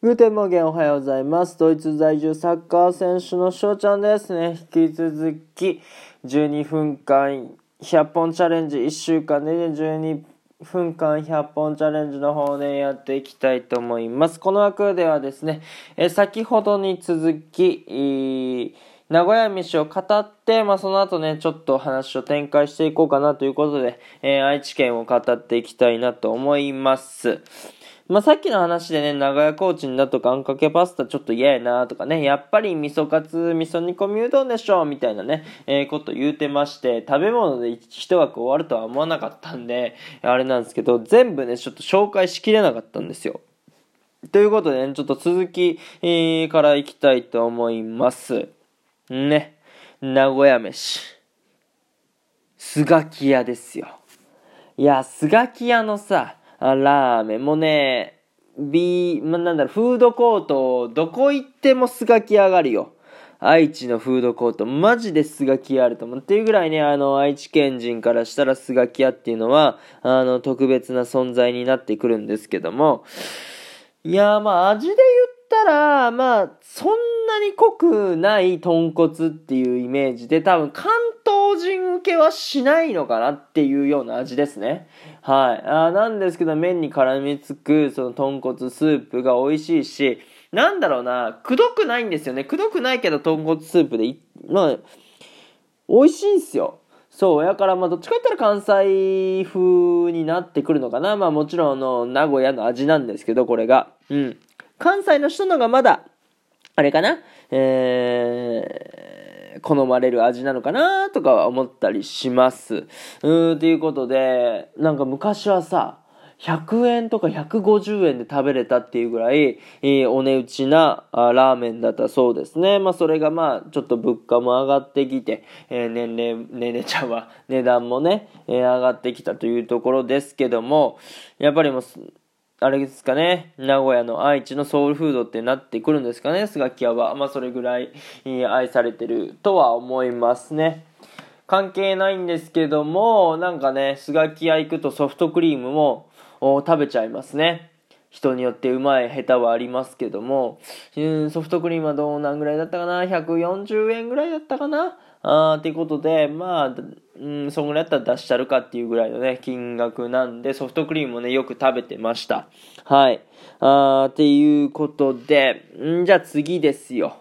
Guten Morgen おはようございます。ドイツ在住サッカー選手の翔ちゃんですね。引き続き12分間100本チャレンジ、1週間で、12分間100本チャレンジの方でやっていきたいと思います。この枠ではですね、え先ほどに続き、名古屋飯を語って、まあ、その後ね、ちょっと話を展開していこうかなということで、えー、愛知県を語っていきたいなと思います。まあ、さっきの話でね、名古屋コーチンだとか、あんかけパスタちょっと嫌やなとかね、やっぱり味噌カツ、味噌煮込みうどんでしょみたいなね、えー、こと言うてまして、食べ物で一枠終わるとは思わなかったんで、あれなんですけど、全部ね、ちょっと紹介しきれなかったんですよ。ということでね、ちょっと続き、えー、からいきたいと思います。ね、名古屋飯。スガキ屋ですよ。いや、スガキ屋のさ、ラーメン。もうね、ビま、なんだろ、フードコート、どこ行ってもすがき上がるよ。愛知のフードコート、マジですがきあると思う。っていうぐらいね、あの、愛知県人からしたらすがき屋っていうのは、あの、特別な存在になってくるんですけども、いやまあ、味で言ったら、まあ、そんなに濃くない豚骨っていうイメージで、多分関東人受けはしないのかなっていうような味ですね。はい。あなんですけど、麺に絡みつく、その豚骨スープが美味しいし、なんだろうな、くどくないんですよね。くどくないけど豚骨スープで、まあ、美味しいんすよ。そう、やからまあどっちか言ったら関西風になってくるのかな。まあもちろんあの、名古屋の味なんですけど、これが。うん。関西の人のがまだ、あれかな？えー、好まれる味なのかなとかは思ったりします。うん、ということで、なんか昔はさ、100円とか150円で食べれたっていうぐらい、えー、お値打ちなラーメンだったそうですね。まあそれがまあちょっと物価も上がってきて、えー、年齢、年齢ちゃんは値段もね、えー、上がってきたというところですけども、やっぱりもう、あれですかね、名古屋の愛知のソウルフードってなってくるんですかね、スガキ屋は。まあ、それぐらい愛されてるとは思いますね。関係ないんですけども、なんかね、スガキ屋行くとソフトクリームも食べちゃいますね。人によってうまい下手はありますけども、ソフトクリームはどうなんぐらいだったかな ?140 円ぐらいだったかなあーってことで、まあ、うん、そんぐらいだったら出しちゃるかっていうぐらいのね、金額なんで、ソフトクリームもね、よく食べてました。はい。あーていうことで、んじゃあ次ですよ。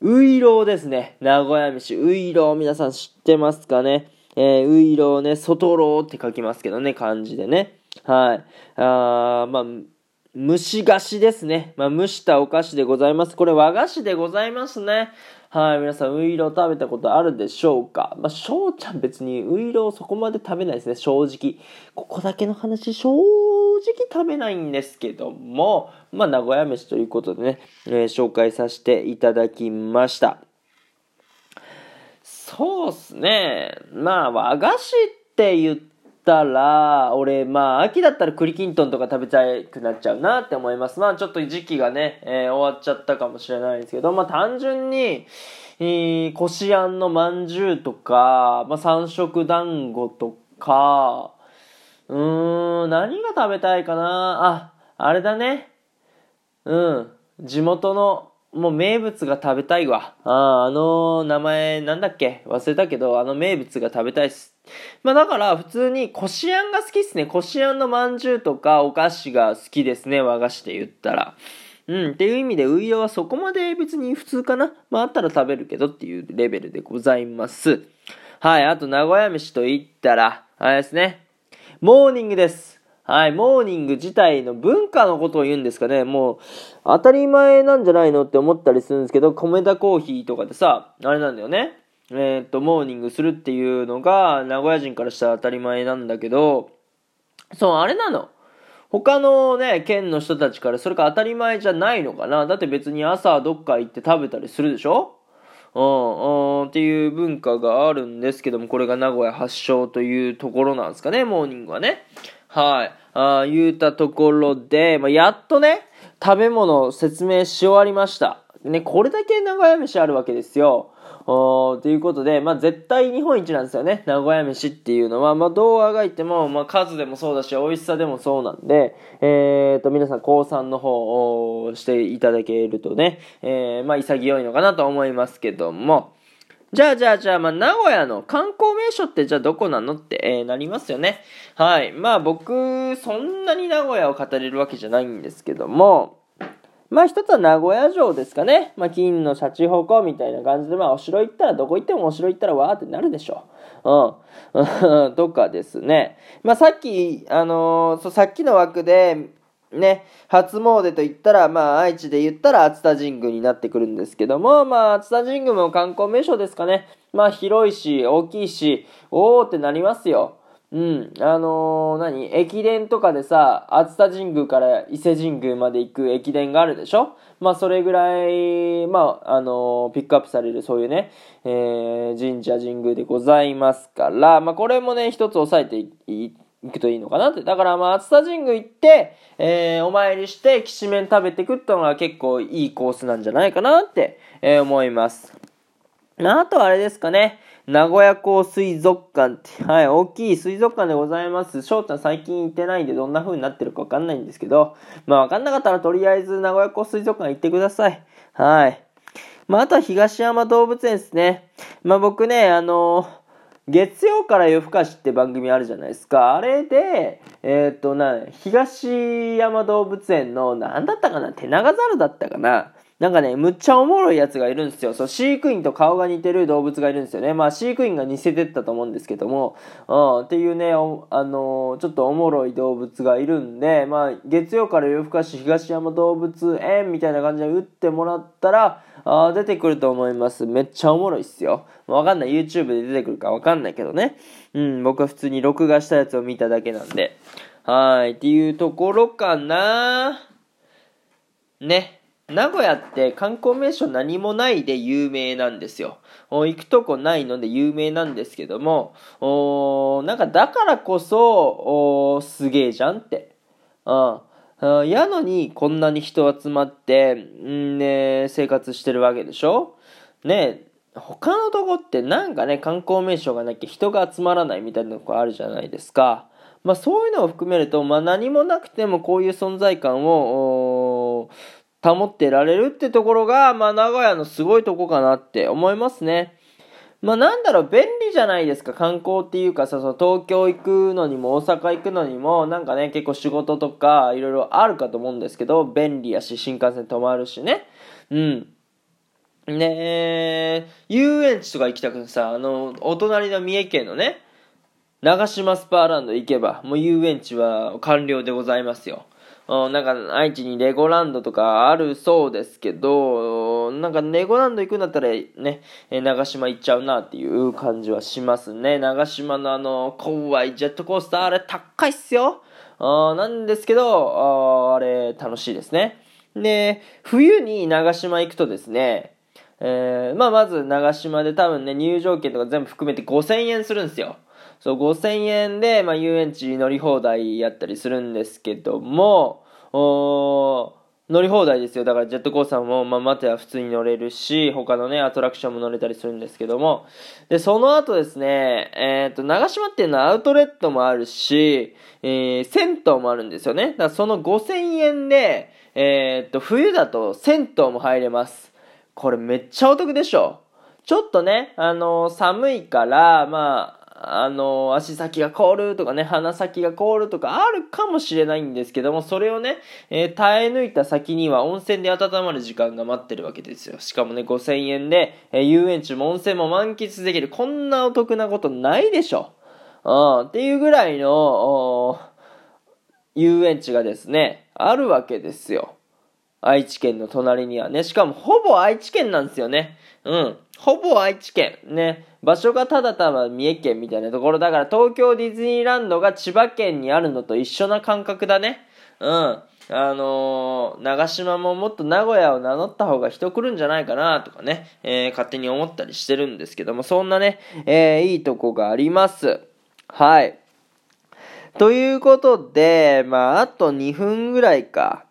ういろうですね。名古屋飯。ういろう皆さん知ってますかね？えー、ういろうね、外ろうって書きますけどね、漢字でね。はい。あー、まあ、蒸し菓子ですね。まあ、蒸したお菓子でございます。これ和菓子でございますね。はい、皆さん、ウイロー食べたことあるでしょうか？まあ、翔ちゃん別にウイローそこまで食べないですね、正直。ここだけの話、正直食べないんですけども、まあ、名古屋飯ということでね、えー、紹介させていただきました。そうっすね。まあ、和菓子って言ってたら、俺、まあ、秋だったら栗きんとんとか食べたくなっちゃうなって思います。まあ、ちょっと時期がね、えー、終わっちゃったかもしれないですけど、まあ、単純に、えー、こしあんのまんじゅうとか、まあ、三色団子とか、うーん、何が食べたいかな？あ、あれだね。うん、地元の、もう名物が食べたいわ。ああ、の名前なんだっけ？忘れたけど、あの名物が食べたいっす。まあだから普通にこしあんが好きっすね。こしあんのまんじゅうとかお菓子が好きですね。和菓子で言ったら。うん、っていう意味で、ウイロはそこまで別に普通かな。まああったら食べるけどっていうレベルでございます。はい、あと名古屋飯と言ったら、あれですね。モーニングです。はい、モーニング自体の文化のことを言うんですかね。もう、当たり前なんじゃないのって思ったりするんですけど、米田コーヒーとかでさ、あれなんだよね。えー、っと、モーニングするっていうのが、名古屋人からしたら当たり前なんだけど、そう、あれなの。他のね、県の人たちからそれが当たり前じゃないのかな。だって別に朝どっか行って食べたりするでしょうん、うん、っていう文化があるんですけども、これが名古屋発祥というところなんですかね、モーニングはね。はい。ああ言うたところで、まあ、やっとね、食べ物を説明し終わりました。ね、これだけ名古屋飯あるわけですよ。ということで、まあ、絶対日本一なんですよね。名古屋飯っていうのは。まあ、どうあがいても、まあ、数でもそうだし、美味しさでもそうなんで、えー、と、皆さん、高三の方をしていただけるとね、えー、まあ、潔いのかなと思いますけども、じゃあじゃあじゃあ、まあ、名古屋の観光名所ってじゃあどこなのって、えー、なりますよね。はい。まあ僕、そんなに名古屋を語れるわけじゃないんですけども、まあ一つは名古屋城ですかね。まあ金のシャチホコみたいな感じで、まあお城行ったらどこ行ってもお城行ったらわーってなるでしょう。うん。とかですね。まあさっき、あのー、さっきの枠で、ね、初詣と言ったら、まあ、愛知で言ったら熱田神宮になってくるんですけども、まあ、熱田神宮も観光名所ですかね。まあ、広いし、大きいし、おーってなりますよ。うん。あのー、何駅伝とかでさ、熱田神宮から伊勢神宮まで行く駅伝があるでしょ？まあ、それぐらい、まあ、あのー、ピックアップされるそういうね、えー、神社神宮でございますから、まあ、これもね、一つ押さえてい行くといいのかなって。だからまあ、熱田神宮行って、えー、お参りして、きしめん食べてくってのが結構いいコースなんじゃないかなって、えー、思います。あとはあれですかね。名古屋港水族館って、はい、大きい水族館でございます。翔ちゃん最近行ってないんでどんな風になってるかわかんないんですけど、まあわかんなかったらとりあえず名古屋港水族館行ってください。はい。まああとは東山動物園ですね。まあ僕ね、あのー月曜から夜更かしって番組あるじゃないですか。あれで、えっ、とな、東山動物園の、なんだったかな？テナガザルだったかな？なんかね、むっちゃおもろいやつがいるんですよ。そう、飼育員と顔が似てる動物がいるんですよね。まあ、飼育員が似せてったと思うんですけども、うん、っていうね、あのー、ちょっとおもろい動物がいるんで、まあ、月曜から夜更かし東山動物園みたいな感じで打ってもらったら、あ出てくると思います。めっちゃおもろいっすよ。わかんない。YouTube で出てくるかわかんないけどね。うん、僕は普通に録画したやつを見ただけなんで。はい、っていうところかなね。名古屋って観光名所何もないで有名なんですよ。行くとこないので有名なんですけども、なんかだからこそ、すげえじゃんって。うん。やのにこんなに人集まって、んね、生活してるわけでしょ？ね他のとこってなんかね、観光名所がなきゃ人が集まらないみたいなとこあるじゃないですか。まあそういうのを含めると、まあ何もなくてもこういう存在感を保ってられるってところが、まあ名古屋のすごいとこかなって思いますね。まあなんだろう、便利じゃないですか、観光っていうかさ、その東京行くのにも大阪行くのにも、なんかね、結構仕事とかいろいろあるかと思うんですけど、便利やし、新幹線止まるしね。うん。ねえ、遊園地とか行きたくてさ、あの、お隣の三重県のね、長島スパーランド行けば、もう遊園地は完了でございますよ。なんか愛知にレゴランドとかあるそうですけど、なんかレゴランド行くんだったらね、長島行っちゃうなっていう感じはしますね。長島のあの、怖いジェットコースター、あれ高いっすよ。なんですけどあ、あれ楽しいですね。で、冬に長島行くとですね、えー、まあまず長島で多分ね、入場券とか全部含めて5000円するんですよ。そう、5000円で、まあ、遊園地乗り放題やったりするんですけども、お乗り放題ですよ。だからジェットコースターも、まあ、待ては普通に乗れるし、他のね、アトラクションも乗れたりするんですけども。で、その後ですね、えっ、ー、と、長島っていうのはアウトレットもあるし、えー、銭湯もあるんですよね。だからその5000円で、えっ、ー、と、冬だと銭湯も入れます。これめっちゃお得でしょちょっとね、あの寒いから、まああ、の、足先が凍るとかね、鼻先が凍るとかあるかもしれないんですけども、それをね、えー、耐え抜いた先には温泉で温まる時間が待ってるわけですよ。しかもね、5000円で、えー、遊園地も温泉も満喫できる。こんなお得なことないでしょ。うん、っていうぐらいの、遊園地がですね、あるわけですよ。愛知県の隣にはね。しかもほぼ愛知県なんですよね。うん。ほぼ愛知県。ね。場所がただただ三重県みたいなところだから東京ディズニーランドが千葉県にあるのと一緒な感覚だね。うん。あのー、長島ももっと名古屋を名乗った方が人来るんじゃないかなとかね、えー、勝手に思ったりしてるんですけども、そんなね、えー、いいとこがあります。はい。ということで、まあ、あと2分ぐらいか。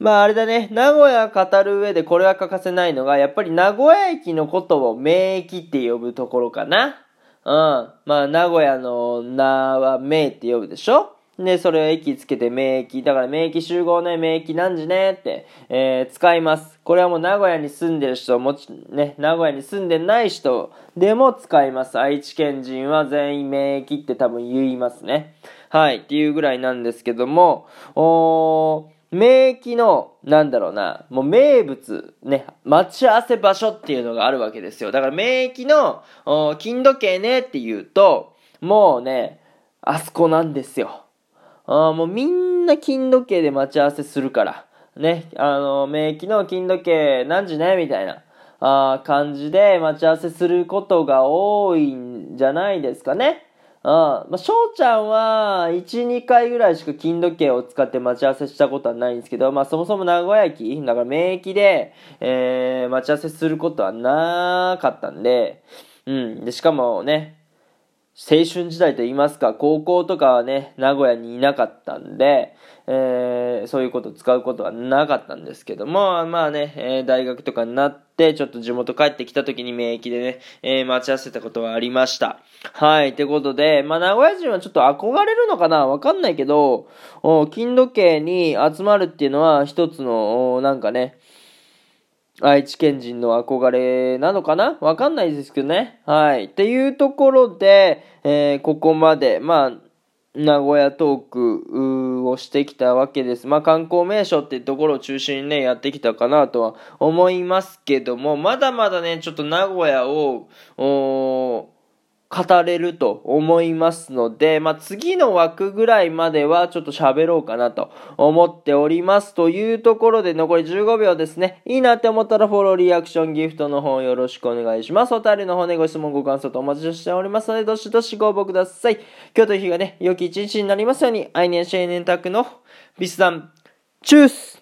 まああれだね、名古屋語る上でこれは欠かせないのが、やっぱり名古屋駅のことを名駅って呼ぶところかな。うん。まあ名古屋の名は名って呼ぶでしょ？で、それを駅つけて名駅。だから名駅集合ね、名駅何時ねって、えー、使います。これはもう名古屋に住んでる人、もち、ね、名古屋に住んでない人でも使います。愛知県人は全員名駅って多分言いますね。はい。っていうぐらいなんですけども、おー、名駅の、なんだろうな、もう名物、ね、待ち合わせ場所っていうのがあるわけですよ。だから名駅の、金時計ねって言うと、もうね、あそこなんですよ。あもうみんな金時計で待ち合わせするから。ね、あの、名駅の金時計何時ねみたいな。あ感じで待ち合わせすることが多いんじゃないですかね。あまあ、翔ちゃんは、1、2回ぐらいしか金時計を使って待ち合わせしたことはないんですけど、まあ、そもそも名古屋駅、だから名駅で、えー、待ち合わせすることはなかったんで、うん。で、しかもね、青春時代と言いますか、高校とかはね、名古屋にいなかったんで、えー、そういうこと使うことはなかったんですけども、まあね、えー、大学とかになって、ちょっと地元帰ってきた時に免疫でね、えー、待ち合わせたことはありました。はい、ってことで、まあ名古屋人はちょっと憧れるのかな？わかんないけど、金時計に集まるっていうのは一つの、なんかね、愛知県人の憧れなのかな？わかんないですけどね。はい。っていうところで、えー、ここまで、まあ、名古屋トークをしてきたわけです。まあ観光名所ってところを中心にね、やってきたかなとは思いますけども、まだまだね、ちょっと名古屋を、語れると思いますので、まあ、次の枠ぐらいまではちょっと喋ろうかなと思っております。というところで残り15秒ですね。いいなって思ったらフォロー、リアクション、ギフトの方よろしくお願いします。お便りの方ね、ご質問、ご感想とお待ちしておりますので、どしどしご応募ください。今日という日がね、良き一日になりますように、アイニアシェーネンタクのビスダン、チュース